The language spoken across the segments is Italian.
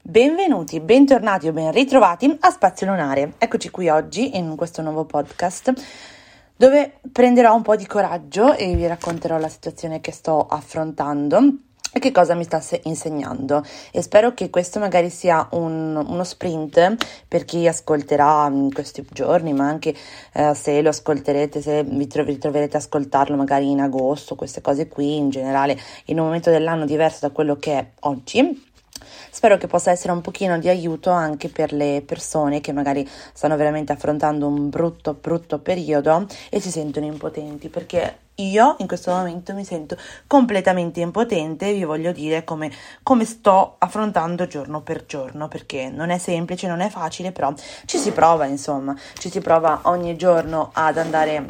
Benvenuti, bentornati o ben ritrovati a Spazio Lunare. Eccoci qui oggi in questo nuovo podcast dove prenderò un po' di coraggio e vi racconterò la situazione che sto affrontando e che cosa mi sta insegnando e spero che questo magari sia un, uno sprint per chi ascolterà in questi giorni ma anche eh, se lo ascolterete se vi ritroverete a ascoltarlo magari in agosto queste cose qui in generale in un momento dell'anno diverso da quello che è oggi Spero che possa essere un pochino di aiuto anche per le persone che magari stanno veramente affrontando un brutto, brutto periodo e si sentono impotenti perché io in questo momento mi sento completamente impotente, vi voglio dire come, come, sto affrontando giorno per giorno, perché non è semplice, non è facile, però ci si prova, insomma, ci si prova ogni giorno ad andare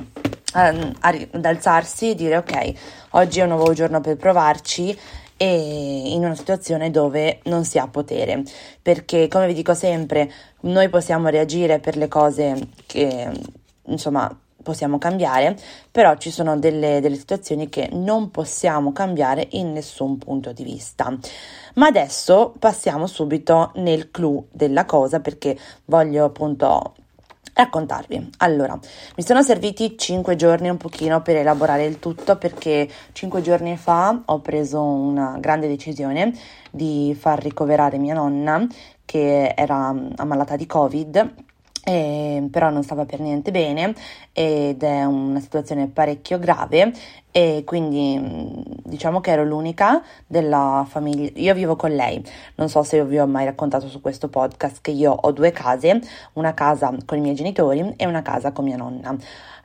ad alzarsi e dire ok, oggi è un nuovo giorno per provarci e in una situazione dove non si ha potere, perché come vi dico sempre, noi possiamo reagire per le cose che insomma possiamo cambiare, però ci sono delle, delle situazioni che non possiamo cambiare in nessun punto di vista. Ma adesso passiamo subito nel clou della cosa perché voglio appunto raccontarvi. Allora, mi sono serviti 5 giorni un pochino per elaborare il tutto perché 5 giorni fa ho preso una grande decisione di far ricoverare mia nonna che era ammalata di Covid eh, però non stava per niente bene ed è una situazione parecchio grave e quindi mm, diciamo che ero l'unica della famiglia. Io vivo con lei, non so se vi ho mai raccontato su questo podcast che io ho due case, una casa con i miei genitori e una casa con mia nonna.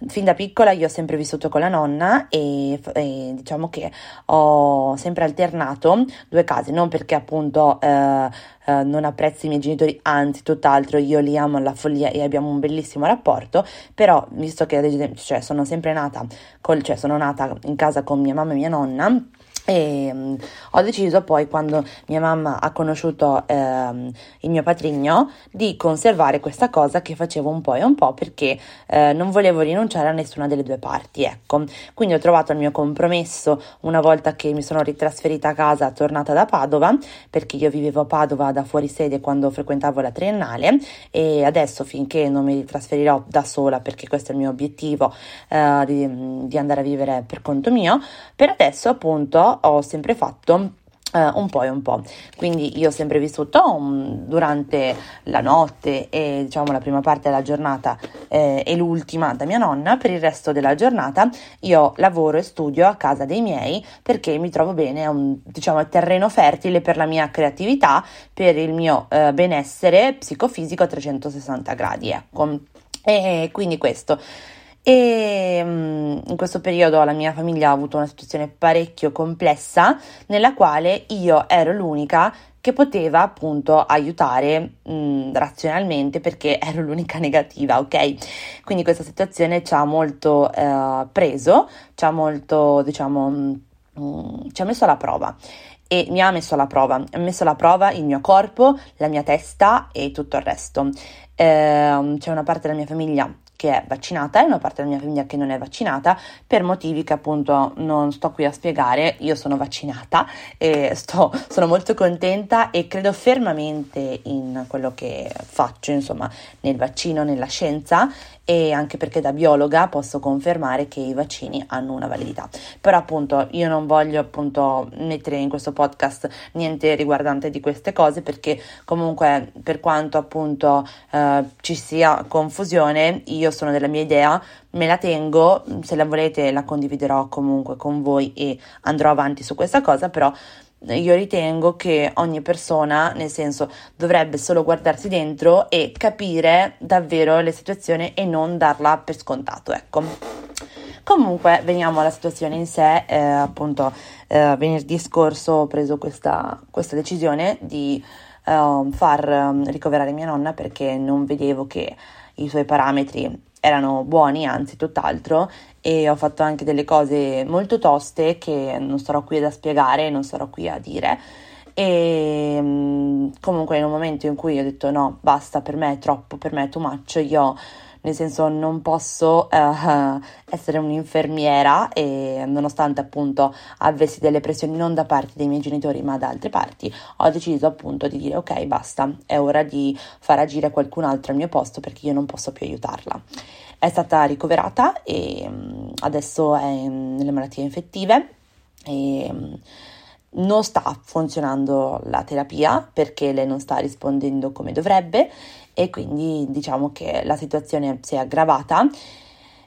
Fin da piccola io ho sempre vissuto con la nonna e, e diciamo che ho sempre alternato due case, non perché appunto eh, eh, non apprezzo i miei genitori, anzi tutt'altro, io li amo alla follia e abbiamo un bellissimo rapporto, però visto che cioè, sono sempre nata, col, cioè sono nata in casa con mia mamma e mia nonna, e um, ho deciso poi quando mia mamma ha conosciuto ehm, il mio patrigno di conservare questa cosa che facevo un po' e un po' perché eh, non volevo rinunciare a nessuna delle due parti ecco. Quindi ho trovato il mio compromesso una volta che mi sono ritrasferita a casa tornata da Padova perché io vivevo a Padova da fuori sede quando frequentavo la triennale e adesso finché non mi trasferirò da sola perché questo è il mio obiettivo eh, di, di andare a vivere per conto mio per adesso appunto ho sempre fatto Uh, un po' e un po'. Quindi io ho sempre vissuto um, durante la notte e diciamo la prima parte della giornata eh, e l'ultima da mia nonna, per il resto della giornata io lavoro e studio a casa dei miei perché mi trovo bene, è un diciamo, terreno fertile per la mia creatività, per il mio uh, benessere psicofisico a 360 gradi, ecco. E quindi questo. E um, in questo periodo la mia famiglia ha avuto una situazione parecchio complessa nella quale io ero l'unica che poteva appunto aiutare mh, mm, razionalmente perché ero l'unica negativa, ok? Quindi questa situazione ci ha molto eh, preso, ci ha molto, diciamo, mh, mm, ci ha messo alla prova e mi ha messo alla prova, ha messo alla prova il mio corpo, la mia testa e tutto il resto. Eh, c'è una parte della mia famiglia che è vaccinata e una parte della mia famiglia che non è vaccinata per motivi che appunto non sto qui a spiegare. Io sono vaccinata e sto, sono molto contenta e credo fermamente in quello che faccio, insomma, nel vaccino, nella scienza e anche perché da biologa posso confermare che i vaccini hanno una validità. Però appunto io non voglio appunto mettere in questo podcast niente riguardante di queste cose perché comunque per quanto appunto eh, ci sia confusione io sono della mia idea, me la tengo, se la volete la condividerò comunque con voi e andrò avanti su questa cosa, però io ritengo che ogni persona, nel senso, dovrebbe solo guardarsi dentro e capire davvero la situazione e non darla per scontato, ecco. Comunque, veniamo alla situazione in sé, eh, appunto, eh, venerdì scorso ho preso questa, questa decisione di uh, far um, ricoverare mia nonna perché non vedevo che i suoi parametri erano buoni, anzi tutt'altro, e ho fatto anche delle cose molto toste che non starò qui a spiegare, non starò qui a dire. E um, comunque in un momento in cui ho detto no, basta, per me è troppo, per me è too much, io nel senso non posso uh, essere un'infermiera e nonostante appunto avessi delle pressioni non da parte dei miei genitori ma da altre parti, ho deciso appunto di dire ok basta, è ora di far agire qualcun altro al mio posto perché io non posso più aiutarla. È stata ricoverata e um, adesso è nelle malattie infettive e um, non sta funzionando la terapia perché lei non sta rispondendo come dovrebbe e quindi diciamo che la situazione si è aggravata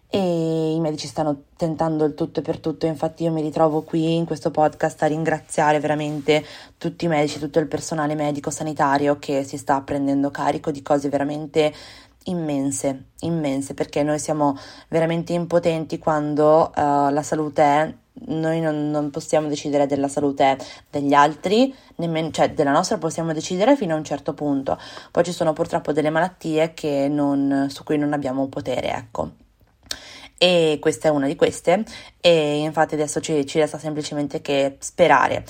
e i medici stanno tentando il tutto per tutto, infatti io mi ritrovo qui in questo podcast a ringraziare veramente tutti i medici, tutto il personale medico sanitario che si sta prendendo carico di cose veramente immense, immense, perché noi siamo veramente impotenti quando uh, la salute è noi non, non, possiamo decidere della salute degli altri, nemmeno, cioè della nostra possiamo decidere fino a un certo punto. Poi ci sono purtroppo delle malattie non, su cui non abbiamo potere, ecco. E questa è una di queste, e infatti adesso ci, ci resta semplicemente che sperare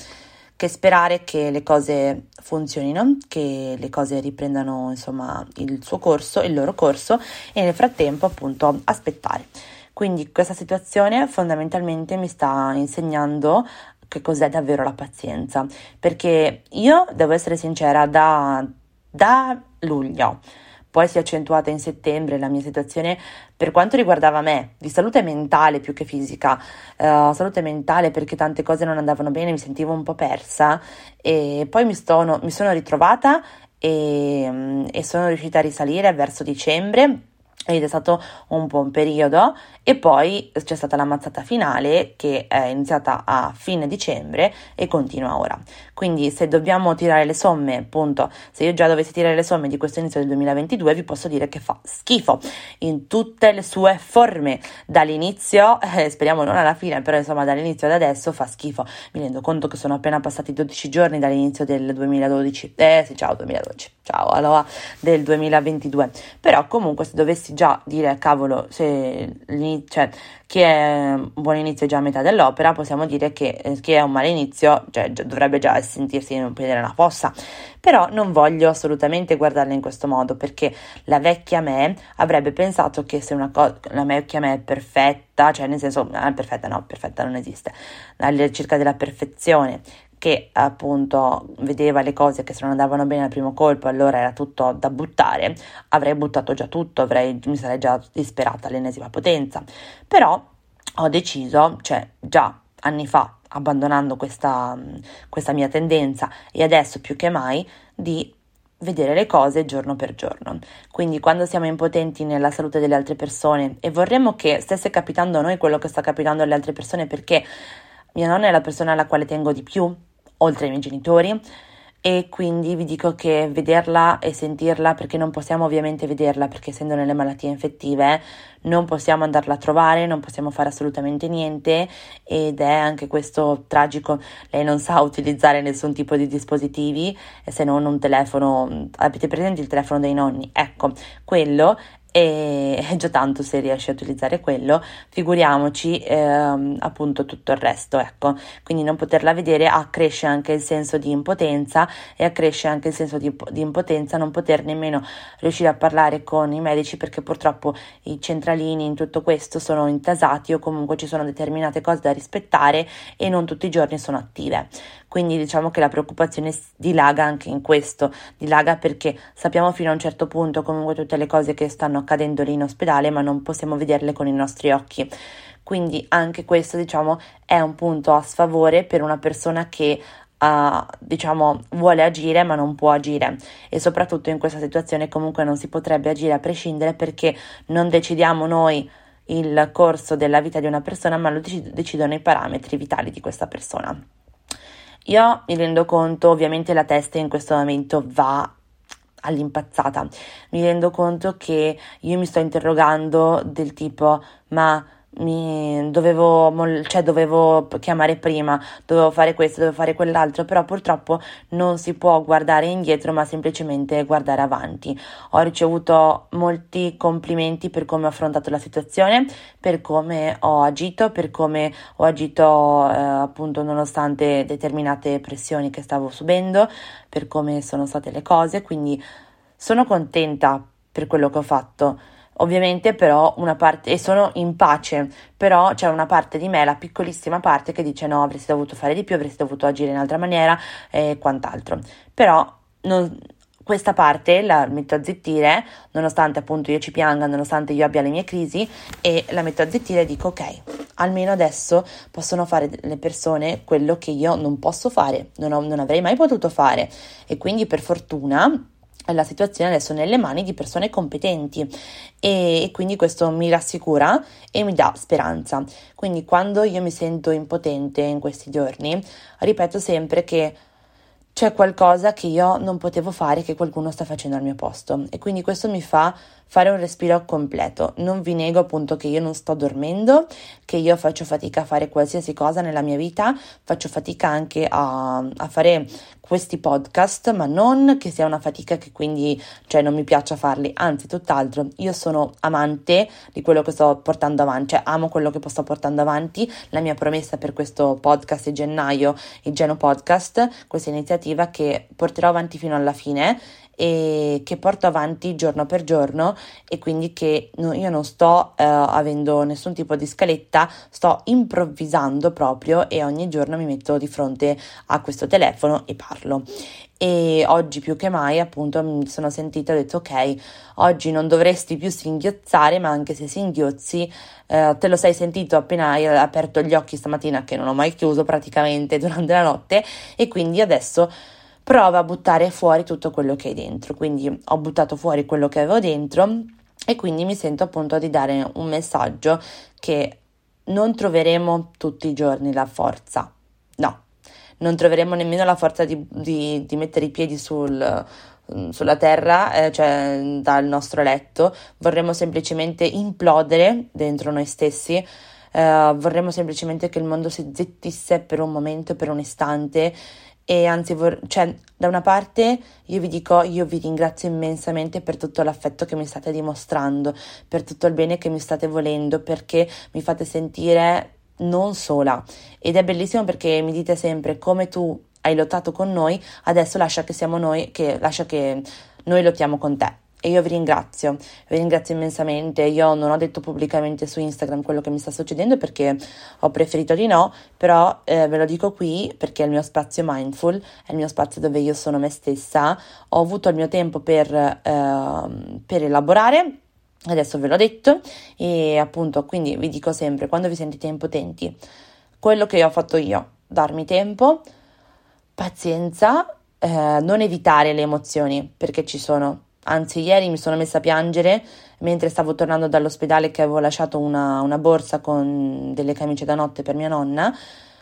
che sperare che le cose funzionino, che le cose riprendano insomma il suo corso, il loro corso e nel frattempo appunto aspettare. Quindi questa situazione fondamentalmente mi sta insegnando che cos'è davvero la pazienza, perché io devo essere sincera, da, da luglio poi si è accentuata in settembre la mia situazione per quanto riguardava me, di salute mentale più che fisica, uh, salute mentale perché tante cose non andavano bene, mi sentivo un po' persa e poi mi, sto, mi sono ritrovata e, e sono riuscita a risalire verso dicembre ed è stato un buon periodo. E poi c'è stata la mazzata finale che è iniziata a fine dicembre e continua ora. Quindi se dobbiamo tirare le somme, appunto, se io già dovessi tirare le somme di questo inizio del 2022, vi posso dire che fa schifo in tutte le sue forme, dall'inizio, eh, speriamo non alla fine, però insomma dall'inizio ad adesso fa schifo. Mi rendo conto che sono appena passati 12 giorni dall'inizio del 2012, eh sì ciao 2012, ciao allora del 2022, però comunque se dovessi già dire cavolo, se cioè, chi è un buon inizio è già a metà dell'opera, possiamo dire che eh, chi è un male inizio cioè, dovrebbe già sentirsi in un piede nella fossa. Però non voglio assolutamente guardarla in questo modo perché la vecchia me avrebbe pensato che se una cosa, la vecchia me è perfetta, cioè nel senso, ah, perfetta no, perfetta non esiste, alla ricerca della perfezione, che appunto vedeva le cose che se non andavano bene al primo colpo, allora era tutto da buttare, avrei buttato già tutto, avrei, mi sarei già disperata all'ennesima potenza. Però ho deciso, cioè già anni fa, abbandonando questa, questa mia tendenza e adesso più che mai, di vedere le cose giorno per giorno. Quindi quando siamo impotenti nella salute delle altre persone e vorremmo che stesse capitando a noi quello che sta capitando alle altre persone perché mia nonna è la persona alla quale tengo di più, oltre ai miei genitori, e quindi vi dico che vederla e sentirla, perché non possiamo ovviamente vederla, perché essendo nelle malattie infettive non possiamo andarla a trovare, non possiamo fare assolutamente niente. Ed è anche questo tragico, lei non sa utilizzare nessun tipo di dispositivi se non un telefono, avete presente il telefono dei nonni? Ecco, quello e è già tanto se riesci a utilizzare quello, figuriamoci ehm, appunto tutto il resto, ecco. Quindi non poterla vedere accresce anche il senso di impotenza e accresce anche il senso di, di impotenza non poter nemmeno riuscire a parlare con i medici perché purtroppo i centralini in tutto questo sono intasati o comunque ci sono determinate cose da rispettare e non tutti i giorni sono attive. Quindi diciamo che la preoccupazione dilaga anche in questo, dilaga perché sappiamo fino a un certo punto comunque tutte le cose che stanno accadendo lì in ospedale, ma non possiamo vederle con i nostri occhi. Quindi anche questo, diciamo, è un punto a sfavore per una persona che Uh, diciamo vuole agire ma non può agire e soprattutto in questa situazione comunque non si potrebbe agire a prescindere perché non decidiamo noi il corso della vita di una persona ma lo decidono i parametri vitali di questa persona. Io mi rendo conto, ovviamente la testa in questo momento va all'impazzata. Mi rendo conto che io mi sto interrogando del tipo, ma mi dovevo, cioè dovevo chiamare prima, dovevo fare questo, dovevo fare quell'altro, però purtroppo non si può guardare indietro, ma semplicemente guardare avanti. Ho ricevuto molti complimenti per come ho affrontato la situazione, per come ho agito, per come ho agito eh, appunto nonostante determinate pressioni che stavo subendo, per come sono state le cose, quindi sono contenta per quello che ho fatto. Ovviamente però una parte, e sono in pace, però c'è una parte di me, la piccolissima parte che dice no, avresti dovuto fare di più, avresti dovuto agire in altra maniera e quant'altro. Però non, questa parte la metto a zittire, nonostante appunto io ci pianga, nonostante io abbia le mie crisi, e la metto a zittire e dico ok, almeno adesso possono fare le persone quello che io non posso fare, non, ho, non avrei mai potuto fare. E quindi per fortuna la situazione adesso nelle mani di persone competenti e, e, quindi questo mi rassicura e mi dà speranza. Quindi quando io mi sento impotente in questi giorni, ripeto sempre che c'è qualcosa che io non potevo fare che qualcuno sta facendo al mio posto e quindi questo mi fa fare un respiro completo. Non vi nego appunto che io non sto dormendo, che io faccio fatica a fare qualsiasi cosa nella mia vita, faccio fatica anche a, a fare questi podcast, ma non che sia una fatica che quindi cioè, non mi piaccia farli, anzi tutt'altro, io sono amante di quello che sto portando avanti, cioè amo quello che sto portando avanti, la mia promessa per questo podcast di gennaio, il Geno Podcast, questa iniziativa che porterò avanti fino alla fine e che porto avanti giorno per giorno e quindi che no, io non sto eh, avendo nessun tipo di scaletta, sto improvvisando proprio e ogni giorno mi metto di fronte a questo telefono e parlo. E oggi più che mai appunto mi sono sentita e ho detto ok, oggi non dovresti più singhiozzare, ma anche se singhiozzi eh, te lo sei sentito appena hai aperto gli occhi stamattina che non ho mai chiuso praticamente durante la notte e quindi adesso prova a buttare fuori tutto quello che hai dentro. Quindi ho buttato fuori quello che avevo dentro e quindi mi sento appunto di dare un messaggio che non troveremo tutti i giorni la forza. No, non troveremo nemmeno la forza di, di, di mettere i piedi sul, sulla terra, eh, cioè dal nostro letto. Vorremmo semplicemente implodere dentro noi stessi. Uh, vorremmo semplicemente che il mondo si zittisse per un momento, per un istante e anzi, vor- cioè, da una parte io vi dico, io vi ringrazio immensamente per tutto l'affetto che mi state dimostrando, per tutto il bene che mi state volendo, perché mi fate sentire non sola. Ed è bellissimo perché mi dite sempre come tu hai lottato con noi, adesso lascia che siamo noi, che lascia che noi lottiamo con te. E io vi ringrazio, vi ringrazio immensamente. Io non ho detto pubblicamente su Instagram quello che mi sta succedendo perché ho preferito di no, però eh, ve lo dico qui perché è il mio spazio mindful, è il mio spazio dove io sono me stessa. Ho avuto il mio tempo per, eh, per elaborare. Adesso ve l'ho detto e appunto quindi vi dico sempre quando vi sentite impotenti, quello che ho fatto io, darmi tempo, pazienza, eh, non evitare le emozioni perché ci sono, Anzi, ieri mi sono messa a piangere mentre stavo tornando dall'ospedale che avevo lasciato una, una borsa con delle camicie da notte per mia nonna.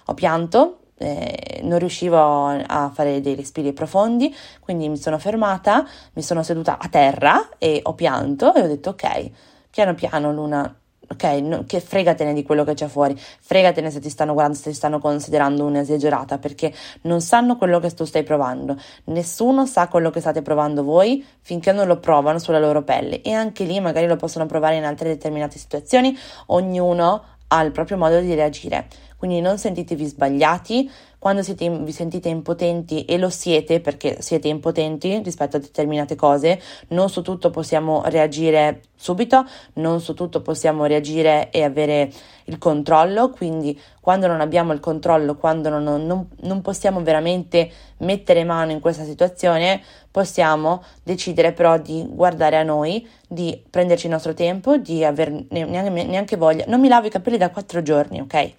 Ho pianto, eh, non riuscivo a fare dei respiri profondi, quindi mi sono fermata, mi sono seduta a terra e ho pianto e ho detto ok, piano piano Luna, ok, no, che fregatene di quello che c'è fuori, fregatene se ti stanno guardando, se ti stanno considerando un'esagerata, perché non sanno quello che tu stai provando, nessuno sa quello che state provando voi finché non lo provano sulla loro pelle. E anche lì magari lo possono provare in altre determinate situazioni, ognuno ha il proprio modo di reagire. Quindi non sentitevi sbagliati, quando siete, vi sentite impotenti e lo siete perché siete impotenti rispetto a determinate cose, non su tutto possiamo reagire subito, non su tutto possiamo reagire e avere il controllo, quindi quando non abbiamo il controllo, quando non, non, non possiamo veramente mettere mano in questa situazione, possiamo decidere però di guardare a noi, di prenderci il nostro tempo, di avere neanche, neanche voglia. Non mi lavo i capelli da quattro giorni, ok?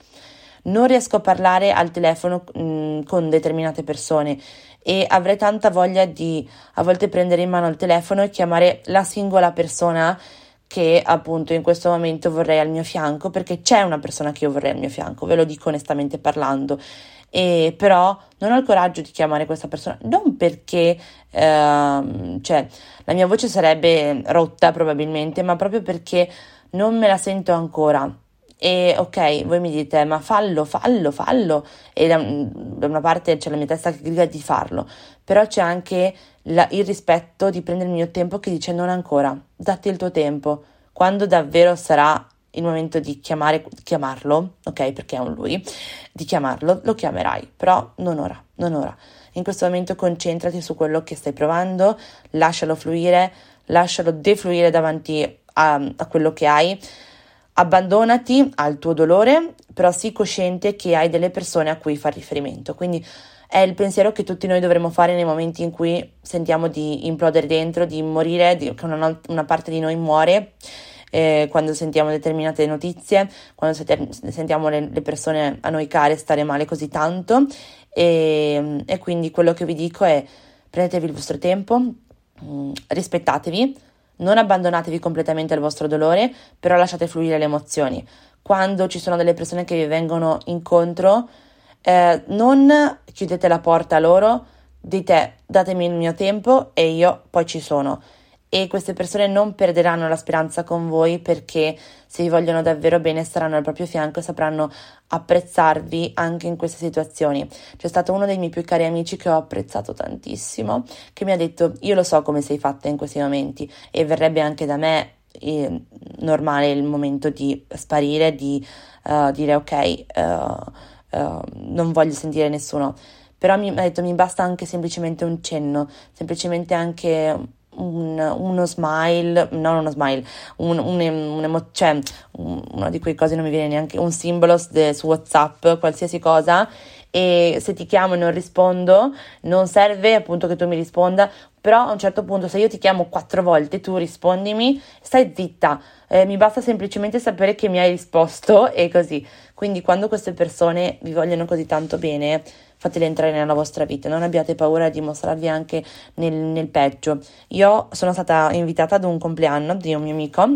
Non riesco a parlare al telefono mh, mm, con determinate persone e avrei tanta voglia di a volte prendere in mano il telefono e chiamare la singola persona che appunto in questo momento vorrei al mio fianco perché c'è una persona che io vorrei al mio fianco, ve lo dico onestamente parlando. E però non ho il coraggio di chiamare questa persona, non perché ehm, cioè, la mia voce sarebbe rotta probabilmente, ma proprio perché non me la sento ancora e ok, voi mi dite ma fallo, fallo, fallo e da, da una parte c'è la mia testa che grida di farlo, però c'è anche la, il rispetto di prendere il mio tempo che dice non ancora, datti il tuo tempo, quando davvero sarà il momento di chiamare, chiamarlo, ok, perché è un lui, di chiamarlo, lo chiamerai, però non ora, non ora. In questo momento concentrati su quello che stai provando, lascialo fluire, lascialo defluire davanti a, a quello che hai abbandonati al tuo dolore, però sii cosciente che hai delle persone a cui far riferimento. Quindi è il pensiero che tutti noi dovremmo fare nei momenti in cui sentiamo di implodere dentro, di morire, di, che una, una, parte di noi muore. Eh, quando sentiamo determinate notizie, quando sentiamo le, le, persone a noi care stare male così tanto e, e quindi quello che vi dico è prendetevi il vostro tempo, mm, rispettatevi, non abbandonatevi completamente al vostro dolore, però lasciate fluire le emozioni. Quando ci sono delle persone che vi vengono incontro, eh, non chiudete la porta a loro, dite datemi il mio tempo e io poi ci sono e queste persone non perderanno la speranza con voi perché se vi vogliono davvero bene staranno al proprio fianco e sapranno apprezzarvi anche in queste situazioni. C'è stato uno dei miei più cari amici che ho apprezzato tantissimo, che mi ha detto io lo so come sei fatta in questi momenti e verrebbe anche da me eh, normale il momento di sparire, di uh, dire ok, uh, uh, non voglio sentire nessuno. Però mi ha detto mi basta anche semplicemente un cenno, semplicemente anche un, uno smile, non uno smile, un, un, un emo- cioè una di quelle cose non mi viene neanche, un simbolo de, su WhatsApp, qualsiasi cosa e se ti chiamo e non rispondo, non serve appunto che tu mi risponda, però a un certo punto se io ti chiamo quattro volte, tu rispondimi, stai zitta, eh, mi basta semplicemente sapere che mi hai risposto e così. Quindi quando queste persone vi vogliono così tanto bene, fatele entrare nella vostra vita, non abbiate paura di mostrarvi anche nel, nel peggio. Io sono stata invitata ad un compleanno di un mio amico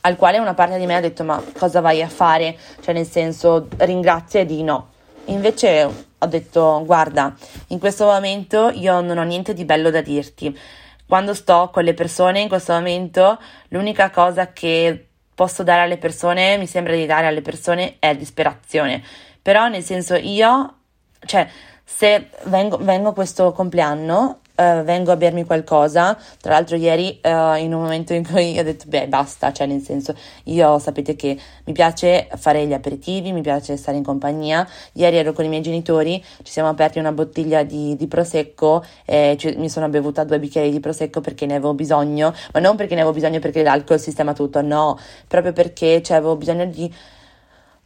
al quale una parte di me ha detto ma cosa vai a fare? Cioè nel senso ringrazia e di no. Invece ho detto guarda, in questo momento io non ho niente di bello da dirti. Quando sto con le persone in questo momento l'unica cosa che posso dare alle persone, mi sembra di dare alle persone è disperazione. Però nel senso io cioè, se vengo, vengo questo compleanno, uh, vengo a bermi qualcosa, tra l'altro ieri uh, in un momento in cui ho detto, beh, basta, cioè nel senso, io sapete che mi piace fare gli aperitivi, mi piace stare in compagnia, ieri ero con i miei genitori, ci siamo aperti una bottiglia di, di prosecco, e cioè, mi sono bevuta due bicchieri di prosecco perché ne avevo bisogno, ma non perché ne avevo bisogno perché l'alcol sistema tutto, no, proprio perché cioè, avevo bisogno di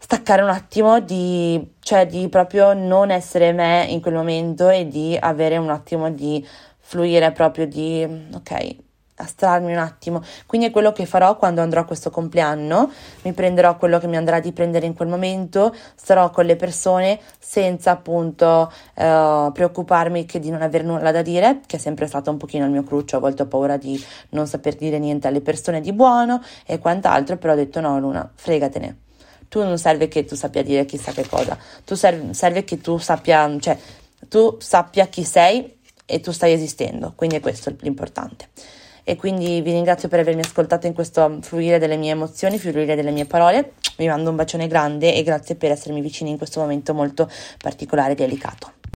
staccare un attimo, di, cioè di proprio non essere me in quel momento e di avere un attimo di fluire proprio di, ok, astrarmi un attimo. Quindi è quello che farò quando andrò a questo compleanno, mi prenderò quello che mi andrà di prendere in quel momento, starò con le persone senza appunto eh, preoccuparmi che di non avere nulla da dire, che è sempre stato un pochino il mio cruccio, a volte ho paura di non saper dire niente alle persone di buono e quant'altro, però ho detto no Luna, fregatene tu non serve che tu sappia dire chissà che cosa, tu serve, serve che tu sappia, cioè, tu sappia chi sei e tu stai esistendo, quindi è questo l'importante. E quindi vi ringrazio per avermi ascoltato in questo fluire delle mie emozioni, fluire delle mie parole. Vi mando un bacione grande e grazie per essermi vicini in questo momento molto particolare e delicato.